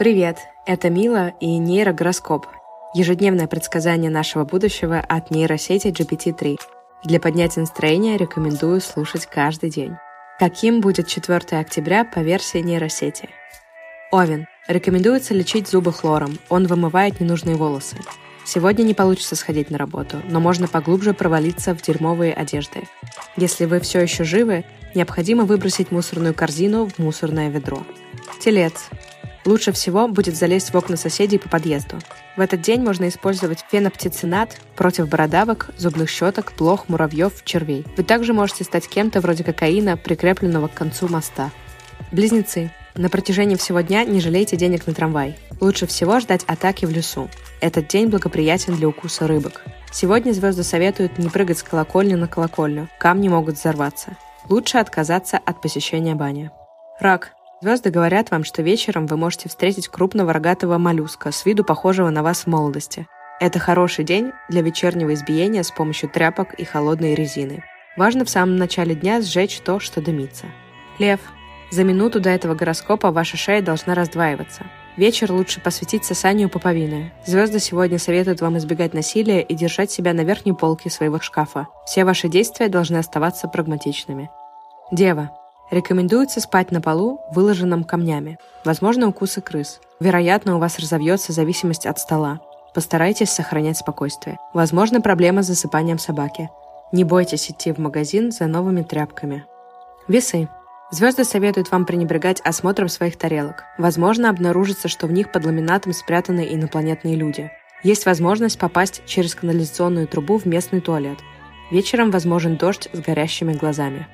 Привет, это Мила и нейрогороскоп. Ежедневное предсказание нашего будущего от нейросети GPT-3. Для поднятия настроения рекомендую слушать каждый день. Каким будет 4 октября по версии нейросети? Овен. Рекомендуется лечить зубы хлором, он вымывает ненужные волосы. Сегодня не получится сходить на работу, но можно поглубже провалиться в дерьмовые одежды. Если вы все еще живы, необходимо выбросить мусорную корзину в мусорное ведро. Телец. Лучше всего будет залезть в окна соседей по подъезду. В этот день можно использовать феноптицинат против бородавок, зубных щеток, блох, муравьев, червей. Вы также можете стать кем-то вроде кокаина, прикрепленного к концу моста. Близнецы. На протяжении всего дня не жалейте денег на трамвай. Лучше всего ждать атаки в лесу. Этот день благоприятен для укуса рыбок. Сегодня звезды советуют не прыгать с колокольни на колокольню. Камни могут взорваться. Лучше отказаться от посещения бани. Рак. Звезды говорят вам, что вечером вы можете встретить крупного рогатого моллюска, с виду похожего на вас в молодости. Это хороший день для вечернего избиения с помощью тряпок и холодной резины. Важно в самом начале дня сжечь то, что дымится. Лев. За минуту до этого гороскопа ваша шея должна раздваиваться. Вечер лучше посвятить сосанию пуповины. Звезды сегодня советуют вам избегать насилия и держать себя на верхней полке своего шкафа. Все ваши действия должны оставаться прагматичными. Дева. Рекомендуется спать на полу, выложенном камнями. Возможно, укусы крыс. Вероятно, у вас разовьется зависимость от стола. Постарайтесь сохранять спокойствие. Возможно, проблема с засыпанием собаки. Не бойтесь идти в магазин за новыми тряпками. Весы. Звезды советуют вам пренебрегать осмотром своих тарелок. Возможно, обнаружится, что в них под ламинатом спрятаны инопланетные люди. Есть возможность попасть через канализационную трубу в местный туалет. Вечером возможен дождь с горящими глазами.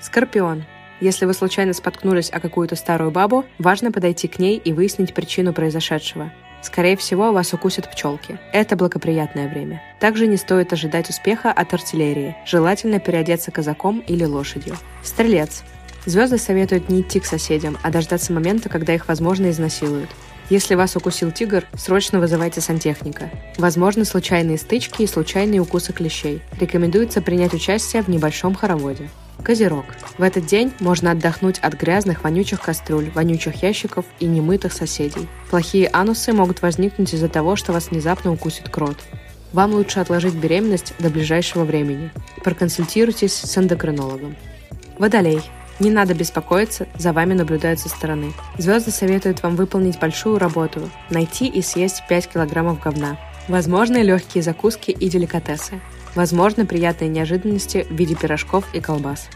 Скорпион. Если вы случайно споткнулись о какую-то старую бабу, важно подойти к ней и выяснить причину произошедшего. Скорее всего, вас укусят пчелки. Это благоприятное время. Также не стоит ожидать успеха от артиллерии. Желательно переодеться казаком или лошадью. Стрелец. Звезды советуют не идти к соседям, а дождаться момента, когда их, возможно, изнасилуют. Если вас укусил тигр, срочно вызывайте сантехника. Возможны случайные стычки и случайные укусы клещей. Рекомендуется принять участие в небольшом хороводе. Козерог. В этот день можно отдохнуть от грязных, вонючих кастрюль, вонючих ящиков и немытых соседей. Плохие анусы могут возникнуть из-за того, что вас внезапно укусит крот. Вам лучше отложить беременность до ближайшего времени. Проконсультируйтесь с эндокринологом. Водолей. Не надо беспокоиться, за вами наблюдают со стороны. Звезды советуют вам выполнить большую работу – найти и съесть 5 килограммов говна. Возможны легкие закуски и деликатесы. Возможно, приятные неожиданности в виде пирожков и колбас.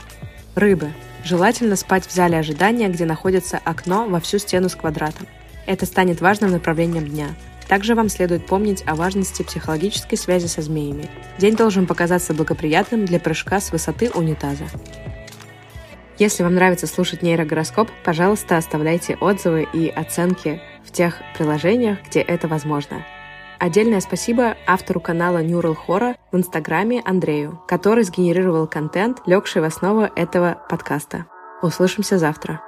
Рыбы. Желательно спать в зале ожидания, где находится окно во всю стену с квадратом. Это станет важным направлением дня. Также вам следует помнить о важности психологической связи со змеями. День должен показаться благоприятным для прыжка с высоты унитаза. Если вам нравится слушать нейрогороскоп, пожалуйста, оставляйте отзывы и оценки в тех приложениях, где это возможно. Отдельное спасибо автору канала Neural Horror в Инстаграме Андрею, который сгенерировал контент, легший в основу этого подкаста. Услышимся завтра.